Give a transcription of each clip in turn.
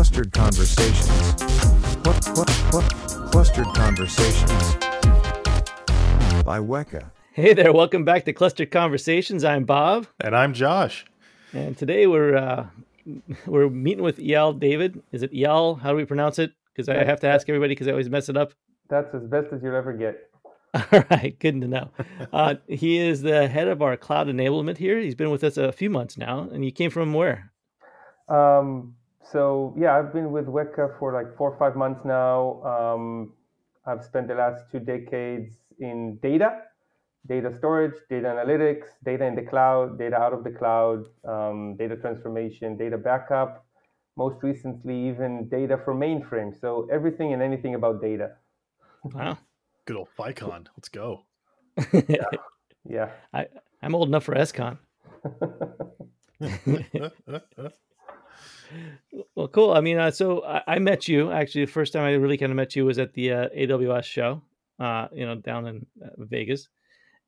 Clustered Conversations. What, what, what? Clustered Conversations. By Weka. Hey there, welcome back to Clustered Conversations. I'm Bob, And I'm Josh. and today we're uh, we're meeting with Eyal David. Is it Eyal? How do we pronounce it? Because I have to ask everybody because I always mess it up. That's as best as you'll ever get. All right, good to know. Uh, he is the head of our cloud enablement here. He's been with us a few months now, and you came from where? Um, so yeah, I've been with Weka for like four or five months now. Um, I've spent the last two decades in data, data storage, data analytics, data in the cloud, data out of the cloud, um, data transformation, data backup. Most recently, even data for mainframe. So everything and anything about data. Wow. Good old FICON. Let's go. Yeah. I, I'm old enough for ESCON. Well, cool. I mean, uh, so I, I met you actually. The first time I really kind of met you was at the uh, AWS show, uh, you know, down in uh, Vegas,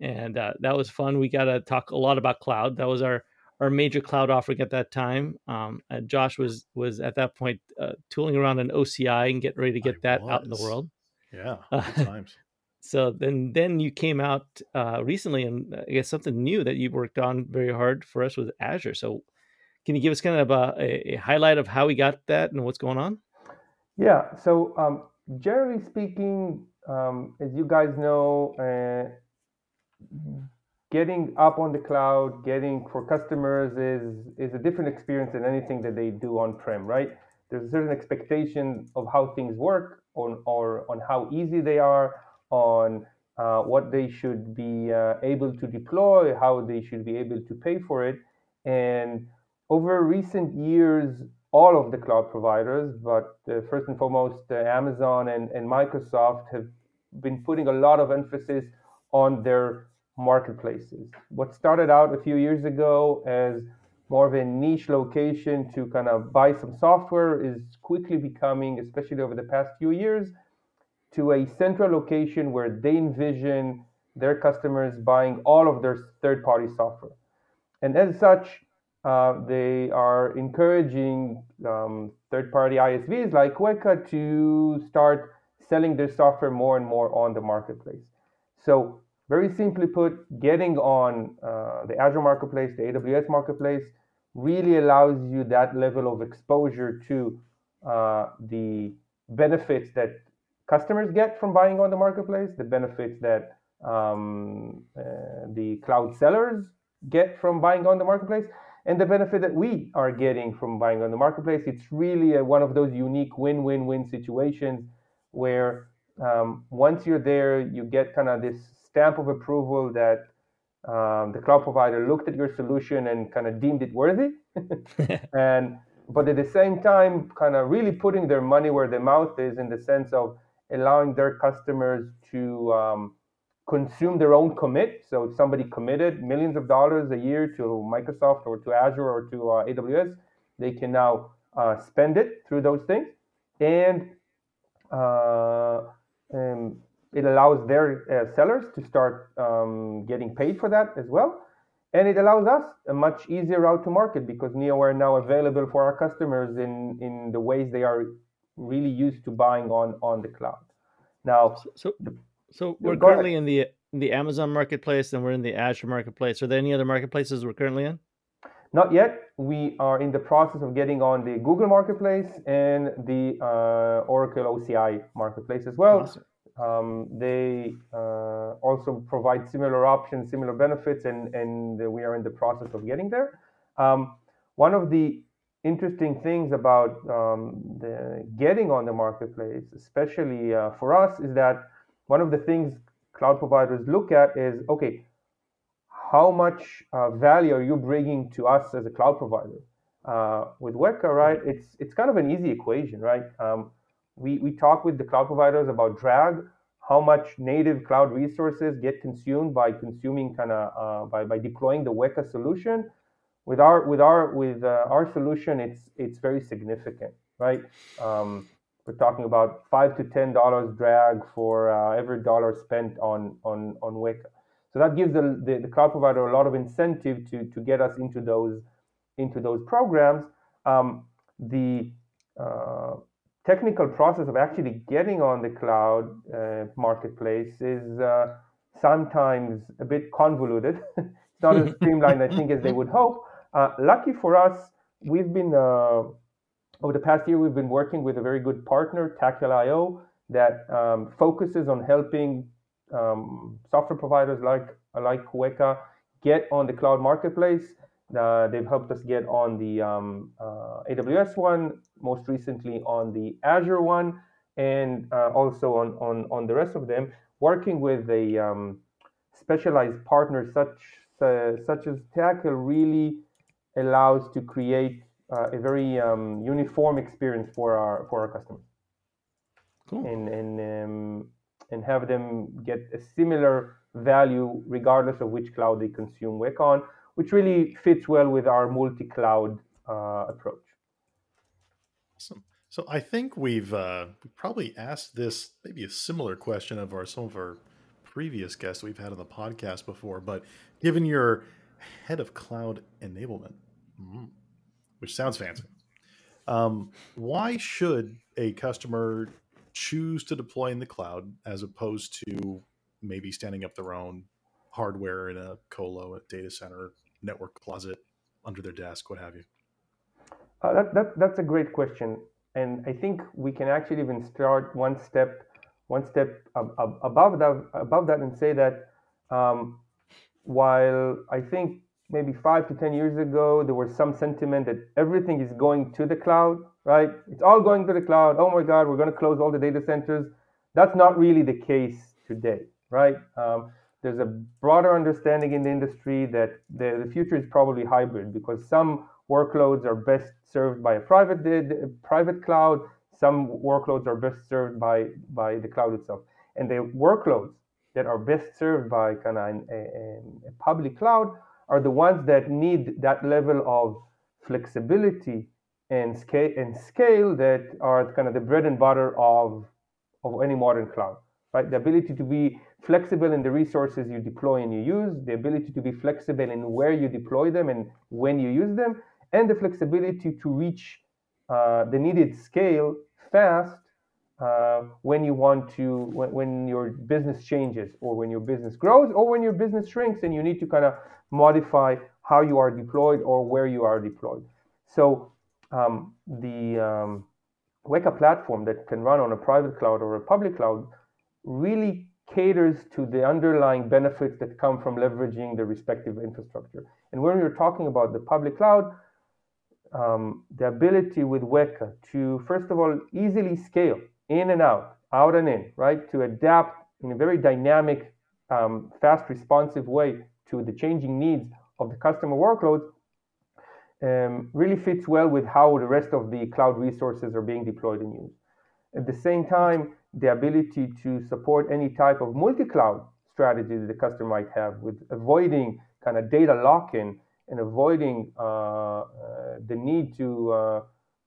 and uh, that was fun. We got to talk a lot about cloud. That was our our major cloud offering at that time. Um, and Josh was was at that point uh, tooling around an OCI and getting ready to get I that out in the world. yeah. Uh, times. So then, then you came out uh, recently, and I guess something new that you worked on very hard for us was Azure. So, can you give us kind of a, a, a highlight of how we got that and what's going on? Yeah. So, um, generally speaking, um, as you guys know, uh, getting up on the cloud, getting for customers is is a different experience than anything that they do on prem, right? There's a certain expectation of how things work, on or on how easy they are, on uh, what they should be uh, able to deploy, how they should be able to pay for it, and over recent years, all of the cloud providers, but uh, first and foremost, uh, Amazon and, and Microsoft have been putting a lot of emphasis on their marketplaces. What started out a few years ago as more of a niche location to kind of buy some software is quickly becoming, especially over the past few years, to a central location where they envision their customers buying all of their third party software. And as such, uh, they are encouraging um, third-party ISVs like Weka to start selling their software more and more on the marketplace. So, very simply put, getting on uh, the Azure Marketplace, the AWS Marketplace, really allows you that level of exposure to uh, the benefits that customers get from buying on the marketplace, the benefits that um, uh, the cloud sellers get from buying on the marketplace, and the benefit that we are getting from buying on the marketplace. It's really a, one of those unique win-win-win situations where um, once you're there, you get kind of this stamp of approval that um, the cloud provider looked at your solution and kind of deemed it worthy, and but at the same time, kind of really putting their money where their mouth is in the sense of allowing their customers to um, consume their own commit. So if somebody committed millions of dollars a year to Microsoft or to Azure or to uh, AWS, they can now uh, spend it through those things, and uh, um, it allows their uh, sellers to start um, getting paid for that as well. And it allows us a much easier route to market because Neo are now available for our customers in, in the ways they are really used to buying on, on the cloud. Now, So, so we're go ahead. currently in the the Amazon marketplace, and we're in the Azure marketplace. Are there any other marketplaces we're currently in? Not yet. We are in the process of getting on the Google Marketplace and the uh, Oracle OCI Marketplace as well. Awesome. Um, they uh, also provide similar options, similar benefits, and, and we are in the process of getting there. Um, one of the interesting things about um, the getting on the marketplace, especially uh, for us, is that one of the things cloud providers look at is okay, how much uh, value are you bringing to us as a cloud provider? Uh, with Weka, right, it's it's kind of an easy equation, right? Um, we we talk with the cloud providers about drag, how much native cloud resources get consumed by consuming kind of uh, by by deploying the Weka solution. With our with our with uh, our solution, it's it's very significant, right? Um, we're talking about five to ten dollars drag for uh, every dollar spent on on on Weka. So that gives the, the, the cloud provider a lot of incentive to to get us into those into those programs. Um, the uh, technical process of actually getting on the cloud uh, marketplace is uh, sometimes a bit convoluted. it's not as streamlined, I think, as they would hope. Uh, lucky for us, we've been uh, over the past year we've been working with a very good partner, Tackle.io, that um, focuses on helping um, software providers like like Weka get on the cloud marketplace. Uh, they've helped us get on the um, uh, AWS one, most recently on the Azure one, and uh, also on, on, on the rest of them, working with a um, specialized partner such, uh, such as Tactile really allows to create a very um, uniform experience for our, for our customers. Cool. And, and, um, and have them get a similar value regardless of which cloud they consume Weka on, which really fits well with our multi-cloud uh, approach. Awesome. So I think we've uh, we probably asked this maybe a similar question of our some of our previous guests we've had on the podcast before, but given your head of cloud enablement, mm, which sounds fancy, um, why should a customer choose to deploy in the cloud as opposed to maybe standing up their own hardware in a colo, a data center, network closet, under their desk, what have you? Uh, that, that, that's a great question. And I think we can actually even start one step one step ab- ab- above that above that and say that um, while I think maybe five to ten years ago there was some sentiment that everything is going to the cloud, right? It's all going to the cloud. Oh my God, we're going to close all the data centers. That's not really the case today right? Um, there's a broader understanding in the industry that the, the future is probably hybrid because some workloads are best served by a private private cloud, some workloads are best served by by the cloud itself, and the workloads that are best served by kind of a, a public cloud are the ones that need that level of flexibility and scale and scale that are kind of the bread and butter of of any modern cloud right? The ability to be flexible in the resources you deploy and you use, the ability to be flexible in where you deploy them and when you use them, and the flexibility to reach uh, the needed scale fast uh, when you want to, when, when, your business changes or when your business grows or when your business shrinks and you need to kind of modify how you are deployed or where you are deployed. So um, the um, Weka platform that can run on a private cloud or a public cloud really caters to the underlying benefits that come from leveraging the respective infrastructure. And when we're talking about the public cloud, um, the ability with Weka to, first of all, easily scale in and out, out and in, right? To adapt in a very dynamic, um, fast, responsive way to the changing needs of the customer workloads um, really fits well with how the rest of the cloud resources are being deployed and used. At the same time, the ability to support any type of multi-cloud strategy that the customer might have with avoiding kind of data lock-in and avoiding uh, uh, the need to uh,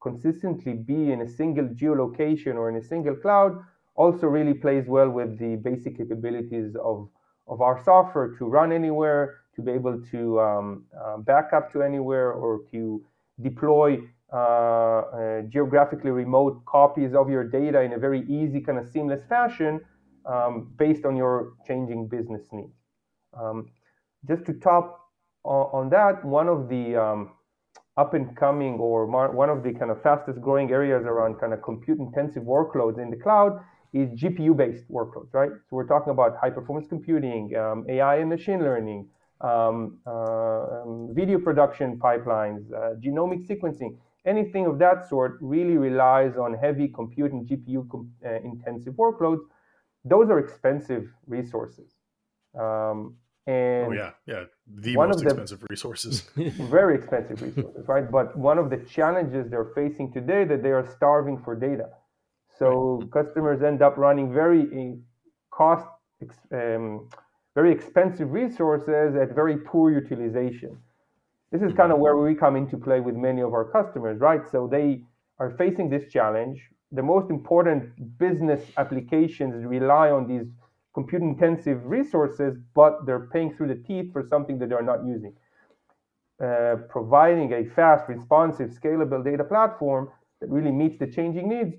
consistently be in a single geolocation or in a single cloud also really plays well with the basic capabilities of, of our software to run anywhere, to be able to um, uh, back up to anywhere or to deploy uh, uh, geographically remote copies of your data in a very easy, kind of seamless fashion um, based on your changing business needs. Um, just to top on, on, that, one of the um, up and coming or mar- one of the kind of fastest growing areas around kind of compute intensive workloads in the cloud is GPU based workloads, right? So we're talking about high performance computing, um, AI and machine learning, um, uh, um, video production pipelines, uh, genomic sequencing anything of that sort really relies on heavy compute and GPU uh, intensive workloads. Those are expensive resources. Um, and oh yeah, yeah, the most the expensive resources. very expensive resources, right? But one of the challenges they're facing today that they are starving for data. So right. customers end up running very uh, cost, um, very expensive resources at very poor utilization. This is kind of where we come into play with many of our customers, right? So they are facing this challenge. The most important business applications rely on these compute intensive resources, but they're paying through the teeth for something that they're not using. Uh, providing a fast, responsive, scalable data platform that really meets the changing needs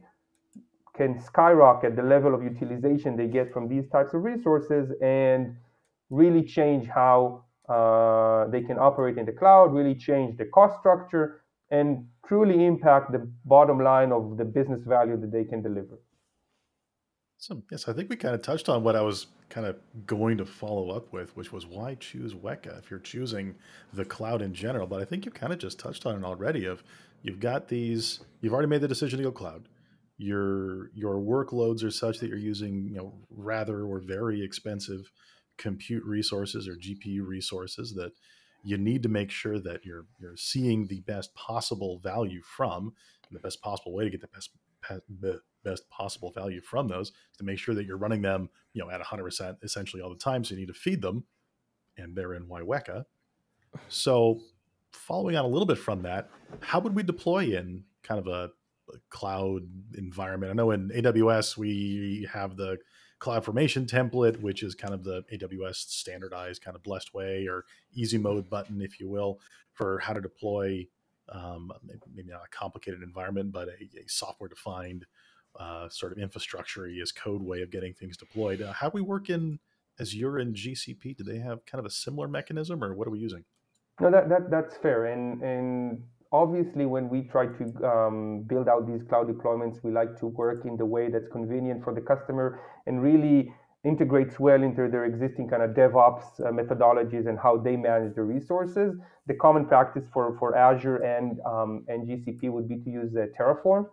can skyrocket the level of utilization they get from these types of resources and really change how uh, they can operate in the cloud, really change the cost structure, and truly impact the bottom line of the business value that they can deliver. So, yes, I think we kind of touched on what I was kind of going to follow up with, which was why choose Weka if you're choosing the cloud in general. But I think you kind of just touched on it already. Of you've got these, you've already made the decision to go cloud. Your your workloads are such that you're using you know rather or very expensive compute resources or GPU resources that you need to make sure that you're you're seeing the best possible value from the best possible way to get the best best possible value from those to make sure that you're running them you know at 100% essentially all the time so you need to feed them and they're in Weka. So following on a little bit from that, how would we deploy in kind of a, a cloud environment? I know in AWS we have the CloudFormation template, which is kind of the AWS standardized kind of blessed way or easy mode button, if you will, for how to deploy um, maybe not a complicated environment, but a, a software defined uh, sort of infrastructure as code way of getting things deployed. Uh, how we work in Azure and GCP? Do they have kind of a similar mechanism, or what are we using? No, that, that that's fair. And and obviously, when we try to um, build out these cloud deployments, we like to work in the way that's convenient for the customer and really integrates well into their existing kind of DevOps uh, methodologies and how they manage the resources. The common practice for, for Azure and, um, and GCP would be to use uh, Terraform.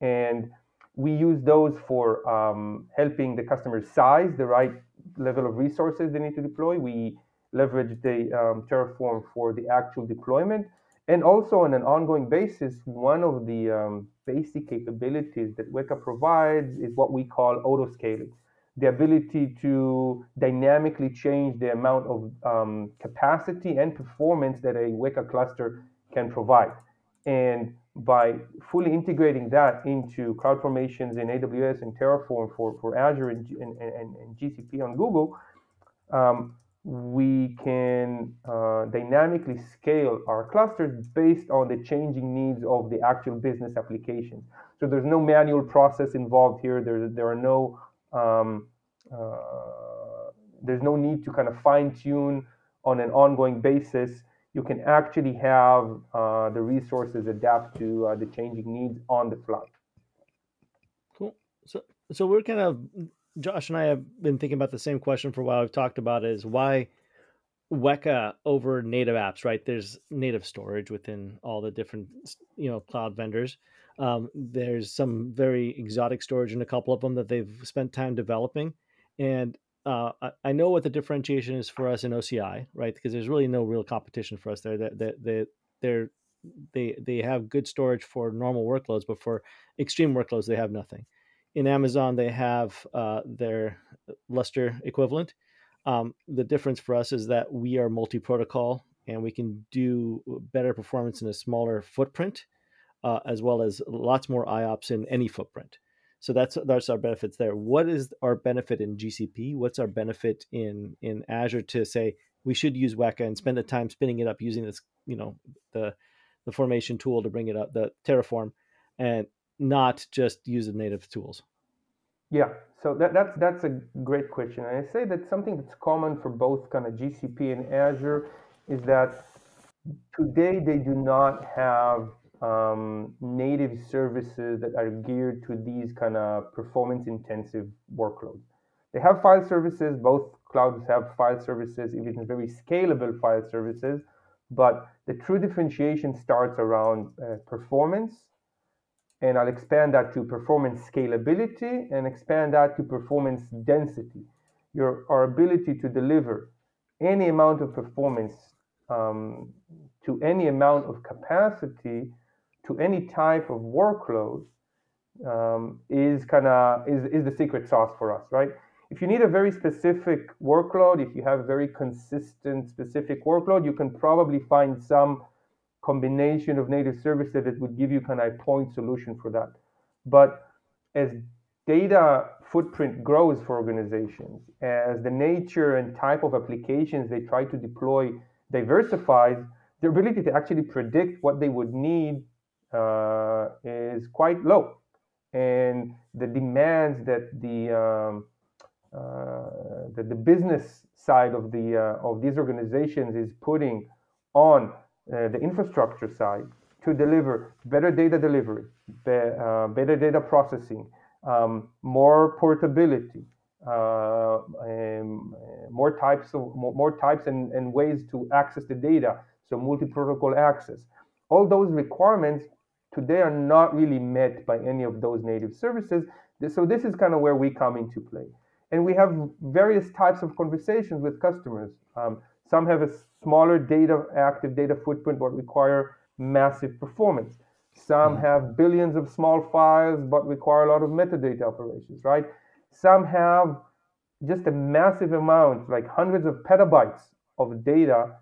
And we use those for um, helping the customers size the right level of resources they need to deploy. We leverage the um, Terraform for the actual deployment. And also on an ongoing basis, one of the um, basic capabilities that Weka provides is what we call auto scaling the ability to dynamically change the amount of um, capacity and performance that a Weka cluster can provide. And by fully integrating that into CloudFormations in AWS and Terraform for, for Azure and, and, and, and GCP on Google, um, we can uh, dynamically scale our clusters based on the changing needs of the actual business applications. So there's no manual process involved here. There, there are no um, uh, there's no need to kind of fine tune on an ongoing basis. You can actually have uh, the resources adapt to uh, the changing needs on the fly. Cool. So, so we're kind of Josh and I have been thinking about the same question for a while. We've talked about is why Weka over native apps, right? There's native storage within all the different, you know, cloud vendors. Um, there's some very exotic storage in a couple of them that they've spent time developing. And uh, I, know what the differentiation is for us in OCI, right? Because there's really no real competition for us there. That that they, they're they they have good storage for normal workloads, but for extreme workloads, they have nothing. In Amazon, they have uh, their Lustre equivalent. Um, the difference for us is that we are multi-protocol and we can do better performance in a smaller footprint, uh, as well as lots more IOPS in any footprint. So that's that's our benefits there. What is our benefit in GCP? What's our benefit in in Azure to say we should use Weka and spend the time spinning it up using this, you know, the the formation tool to bring it up, the Terraform, and not just use the native tools? Yeah, so that, that's that's a great question, and I say that something that's common for both kind of GCP and Azure is that today they do not have um, native services that are geared to these kind of performance intensive workloads. They have file services, both clouds have file services, even very scalable file services, but the true differentiation starts around uh, performance. And I'll expand that to performance scalability and expand that to performance density. Your our ability to deliver any amount of performance um, to any amount of capacity to any type of workload um, is kind of is, is the secret sauce for us, right? If you need a very specific workload, if you have a very consistent specific workload, you can probably find some combination of native services that would give you kind of a point solution for that. But as data footprint grows for organizations, as the nature and type of applications they try to deploy diversifies, their ability to actually predict what they would need uh, is quite low, and the demands that the um, uh, that the business side of the uh, of these organizations is putting on uh, the infrastructure side to deliver better data delivery, be, uh, better data processing, um, more portability, uh, more types of more, more types and, and, ways to access the data. So multi-protocol access. All those requirements today are not really met by any of those native services. So this is kind of where we come into play. And we have various types of conversations with customers. Um, some have a smaller data, active data footprint, but require massive performance. Some mm-hmm. have billions of small files, but require a lot of metadata operations, right? Some have just a massive amount, like hundreds of petabytes of data,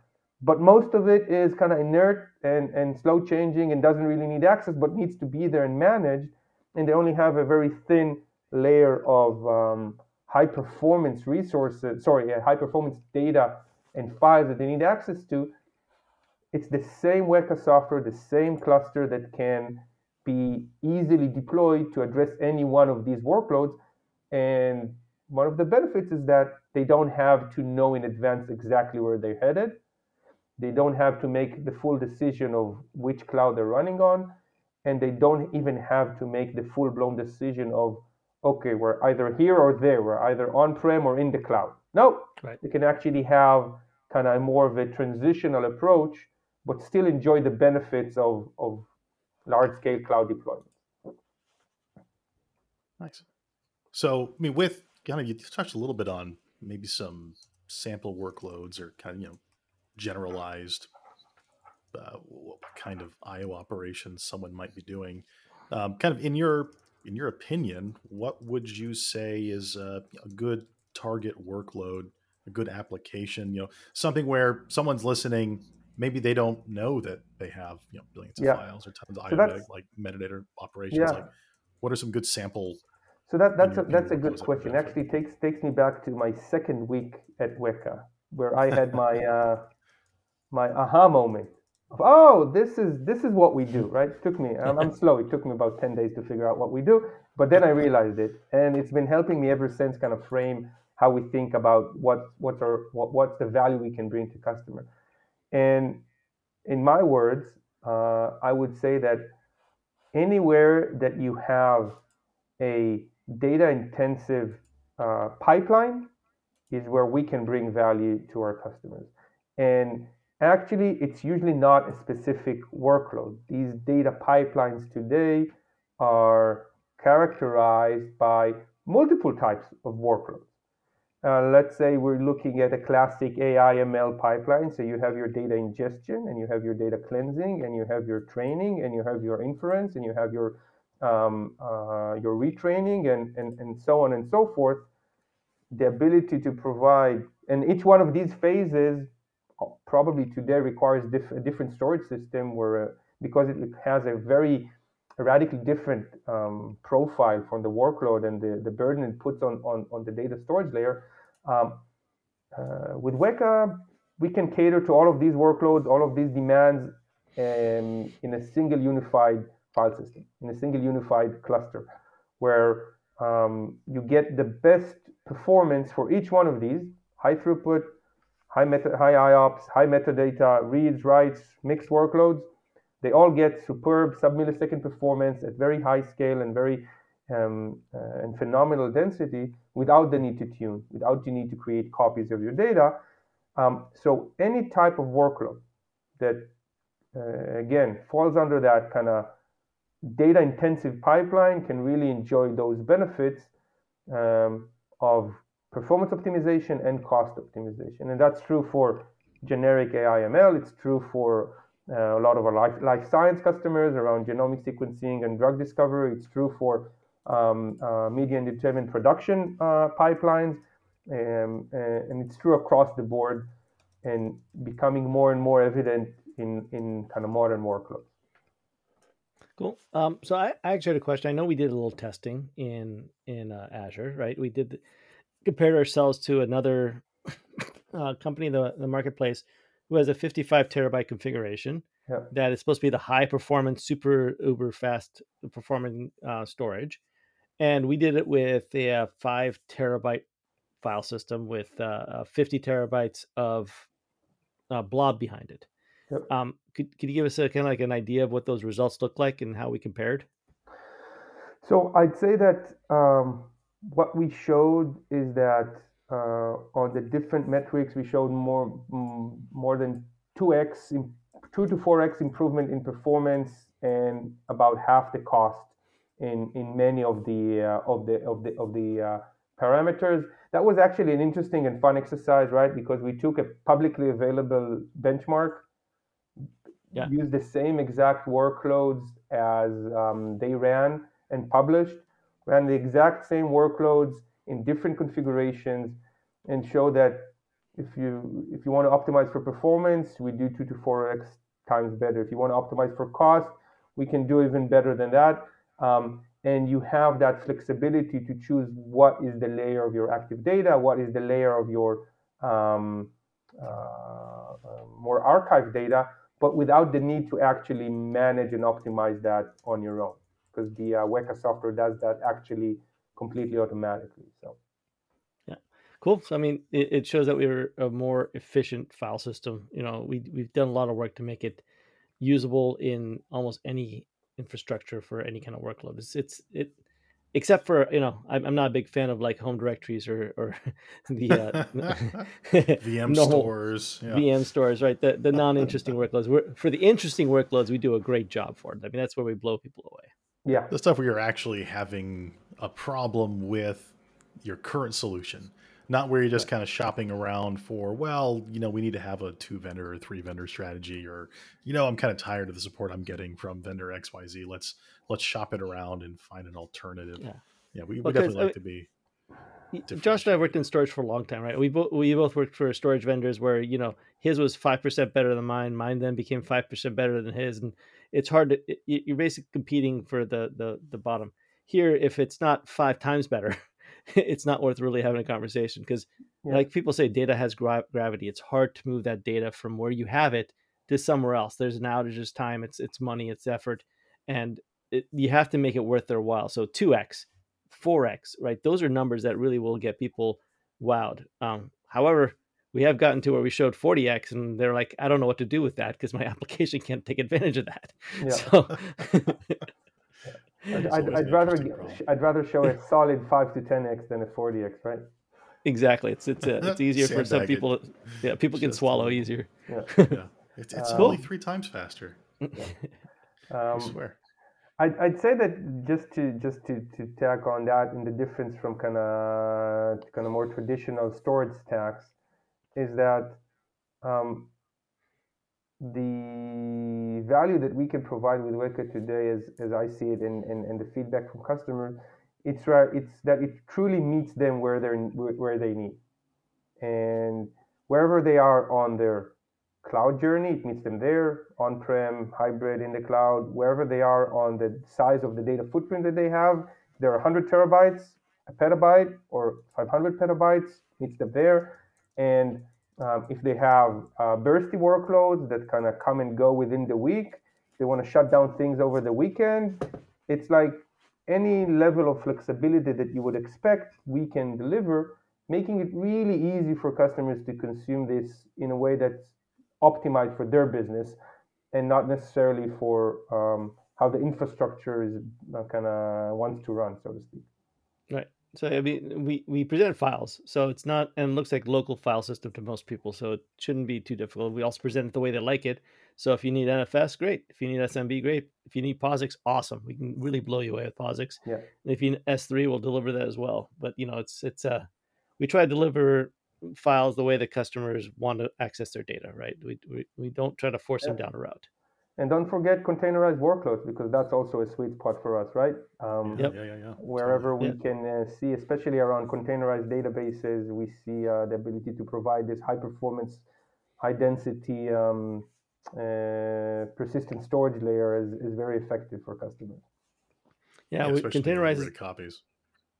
but most of it is kind of inert and, and slow changing and doesn't really need access, but needs to be there and managed. And they only have a very thin layer of um, high performance resources, sorry, high performance data and files that they need access to. It's the same Weka software, the same cluster that can be easily deployed to address any one of these workloads. And one of the benefits is that they don't have to know in advance exactly where they're headed. They don't have to make the full decision of which cloud they're running on. And they don't even have to make the full blown decision of, okay, we're either here or there, we're either on prem or in the cloud. No, right. they can actually have kind of more of a transitional approach, but still enjoy the benefits of, of large scale cloud deployment. Nice. So, I mean, with kind of you touched a little bit on maybe some sample workloads or kind of you know generalized uh, what kind of IO operations someone might be doing. Um, kind of in your in your opinion, what would you say is a, a good target workload, a good application? You know, something where someone's listening, maybe they don't know that they have you know billions of yeah. files or tons of so IO like metadata operations. Yeah. Like, what are some good sample so that, that's a, that's a good question. Actually, takes takes me back to my second week at Weka, where I had my uh, my aha moment of oh, this is this is what we do, right? It took me. I'm, I'm slow. It took me about ten days to figure out what we do, but then I realized it, and it's been helping me ever since. Kind of frame how we think about what what's our what, what's the value we can bring to customer, and in my words, uh, I would say that anywhere that you have a data intensive uh, pipeline is where we can bring value to our customers. And actually, it's usually not a specific workload. These data pipelines today are characterized by multiple types of workloads. Uh, let's say we're looking at a classic AI ML pipeline. So you have your data ingestion and you have your data cleansing and you have your training and you have your inference and you have your um, uh, your retraining and, and, and so on and so forth, the ability to provide, and each one of these phases probably today requires diff- a different storage system where, uh, because it has a very radically different um, profile from the workload and the, the burden it puts on, on, on the data storage layer. Um, uh, with Weka, we can cater to all of these workloads, all of these demands um, in a single unified file system in a single unified cluster where um, you get the best performance for each one of these high throughput, high, meta, high IOPS, high metadata, reads, writes, mixed workloads. They all get superb sub-millisecond performance at very high scale and very um, uh, and phenomenal density without the need to tune, without the need to create copies of your data. Um, so any type of workload that, uh, again, falls under that kind of data intensive pipeline can really enjoy those benefits um, of performance optimization and cost optimization. And that's true for generic AI ML. It's true for uh, a lot of our life, life science customers around genomic sequencing and drug discovery. It's true for um, uh, media and entertainment production uh, pipelines. Um, and it's true across the board and becoming more and more evident in, in kind of modern workloads. Cool. Um, so I, I, actually had a question. I know we did a little testing in in uh, Azure, right? We did compared ourselves to another uh, company in the, the marketplace who has a 55 terabyte configuration, Yeah. that is supposed to be the high performance, super uber fast performing uh, storage, and we did it with a, uh five terabyte file system with uh, uh, 50 terabytes of uh, blob behind it. Yep. Um, could could you give us a kind of like an idea of what those results look like and how we compared? So I'd say that um, what we showed is that uh, on the different metrics, we showed more mm, more than two x, two to four x improvement in performance, and about half the cost in in many of the uh, of the of the of the uh, parameters. That was actually an interesting and fun exercise, right? Because we took a publicly available benchmark, Yeah. used the same exact workloads as um, they ran and published, ran the exact same workloads in different configurations, and show that if you if you want to optimize for performance, we do two to four x times better. If you want to optimize for cost, we can do even better than that. Um, and you have that flexibility to choose what is the layer of your active data, what is the layer of your um, uh, uh, more archived data, but without the need to actually manage and optimize that on your own, because the uh, Weka software does that actually completely automatically. So yeah, Cool. So I mean, it, it shows that we were a more efficient file system. You know, we we've done a lot of work to make it usable in almost any infrastructure for any kind of workload. It's it's it, except for you know, I'm, I'm not a big fan of like home directories or or the uh, VM no stores. Yeah. VM stores, right? The the non-interesting workloads. We're, for the interesting workloads, we do a great job for it. I mean, that's where we blow people away. Yeah, the stuff where you're actually having a problem with your current solution not where you're just kind of shopping around for well you know we need to have a two vendor or three vendor strategy or you know i'm kind of tired of the support i'm getting from vendor xyz let's let's shop it around and find an alternative. Yeah. yeah we, we Well, 'cause, definitely I like to be Josh and I worked in storage for a long time, right? We both we both worked for storage vendors where you know his was five percent better than mine, mine then became five percent better than his, and it's hard to you're basically competing for the the the bottom. Here, if it's not five times better, it's not worth really having a conversation because, Yeah. like people say, data has gra- gravity. It's hard to move that data from where you have it to somewhere else. There's an outage, it's time, it's it's money, it's effort, and it, you have to make it worth their while. So two x 4x, right? Those are numbers that really will get people wowed. Um, however, we have gotten to where we showed 40x and they're like, I don't know what to do with that because my application can't take advantage of that. Yeah. So, I'd, I'd, I'd rather interesting g- problem. I'd rather show a solid five to ten x than a forty x, right? exactly. It's it's, uh, it's easier for some Sandbag it. people. Yeah, people can Just a swallow little. easier. Yeah. yeah it's, it's Um, only three times faster i Um, swear I'd, I'd say that just to just to, to tack on that and the difference from kind of kind of more traditional storage stacks is that um, the value that we can provide with Weka today, as, as I see it, and, and, and the feedback from customers, it's right. It's that it truly meets them where they're where they need, and wherever they are on their cloud journey, it meets them there, on-prem, hybrid, in the cloud, wherever they are on the size of the data footprint that they have. They're 100 terabytes, a petabyte, or 500 petabytes, meets them there. And um, if they have uh, bursty workloads that kind of come and go within the week, they want to shut down things over the weekend. It's like any level of flexibility that you would expect, we can deliver, making it really easy for customers to consume this in a way that's optimized for their business and not necessarily for um, how the infrastructure is kind of wants to run, so to speak. So I mean, we we present files, so it's not and it looks like local file system to most people, so it shouldn't be too difficult. We also present it the way they like it. So if you need NFS, great. If you need SMB, great. If you need POSIX, awesome. We can really blow you away with POSIX. Yeah. And if you need S3, we'll deliver that as well. But you know, it's it's uh we try to deliver files the way the customers want to access their data, right? We we, we don't try to force them down a route. And don't forget containerized workloads because that's also a sweet spot for us, right? Um, Yep. yeah yeah yeah Wherever we Yeah. can uh, see, especially around containerized databases, we see uh, the ability to provide this high performance, high density, um, uh, persistent storage layer is, is very effective for customers. Yeah, we especially when you get rid containerized copies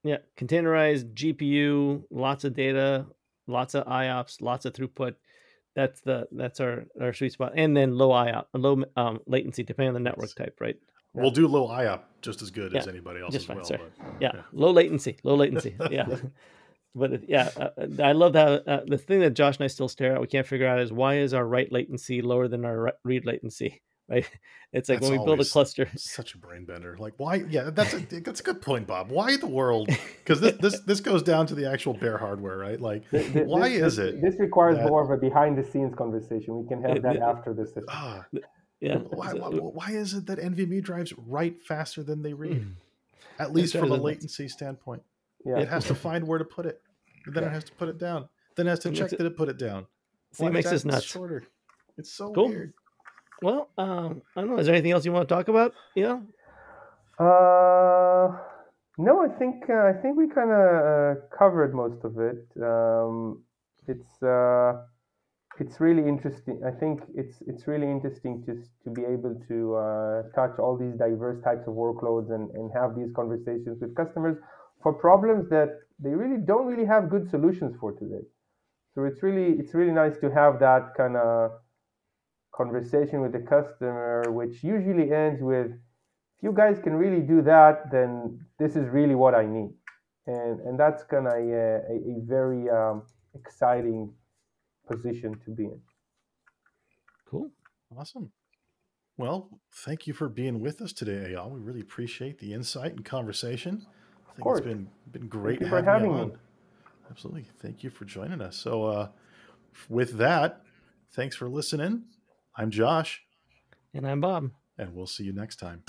Yeah, containerized GPU, lots of data, lots of IOPS, lots of throughput. That's the that's our our sweet spot, and then low IOP, low um, latency, depending on the network type, right? We'll do low IOP just as good Yeah, as anybody else just as fine, well. sir. but- Yeah, Yeah. low latency, low latency. Yeah, but yeah, uh, uh, I love that. Uh, the thing that Josh and I still stare at, we can't figure out, is why is our write latency lower than our read latency? Right? It's like when we build a cluster. Such a brain bender. Like why? Yeah, that's a that's a good point, Bob. Why the world? Because this this this goes down to the actual bare hardware, right? Like Th- th- why this, is it? This requires that- more of a behind the scenes conversation. We can have that it- after this. session. Ah, Yeah. why, why, why is it that NVMe drives write faster than they read? Mm. At least from a that's- latency standpoint, Yeah. it has to find where to put it. and Then it has to put it down. Then it has to It check it- that it put it down. See, it makes is us nuts. shorter. It's so Cool. weird. Well, um, I don't know. Is there anything else you want to talk about? Yeah. Uh, no, I think uh, I think we kind of uh, covered most of it. Um, it's uh, it's really interesting. I think it's it's really interesting to to be able to uh, touch all these diverse types of workloads and, and have these conversations with customers for problems that they really don't really have good solutions for today. So it's really it's really nice to have that kind of conversation with the customer, which usually ends with if you guys can really do that, then this is really what I need. And, and that's kind of a, a, a very um, exciting position to be in. Cool. Awesome. Well, thank you for being with us today, Eyal. We really appreciate the insight and conversation. I think course. it's been been great you to for having you me. on. Absolutely. Thank you for joining us. So, uh, with that, thanks for listening. I'm Josh, And I'm Bob. and we'll see you next time.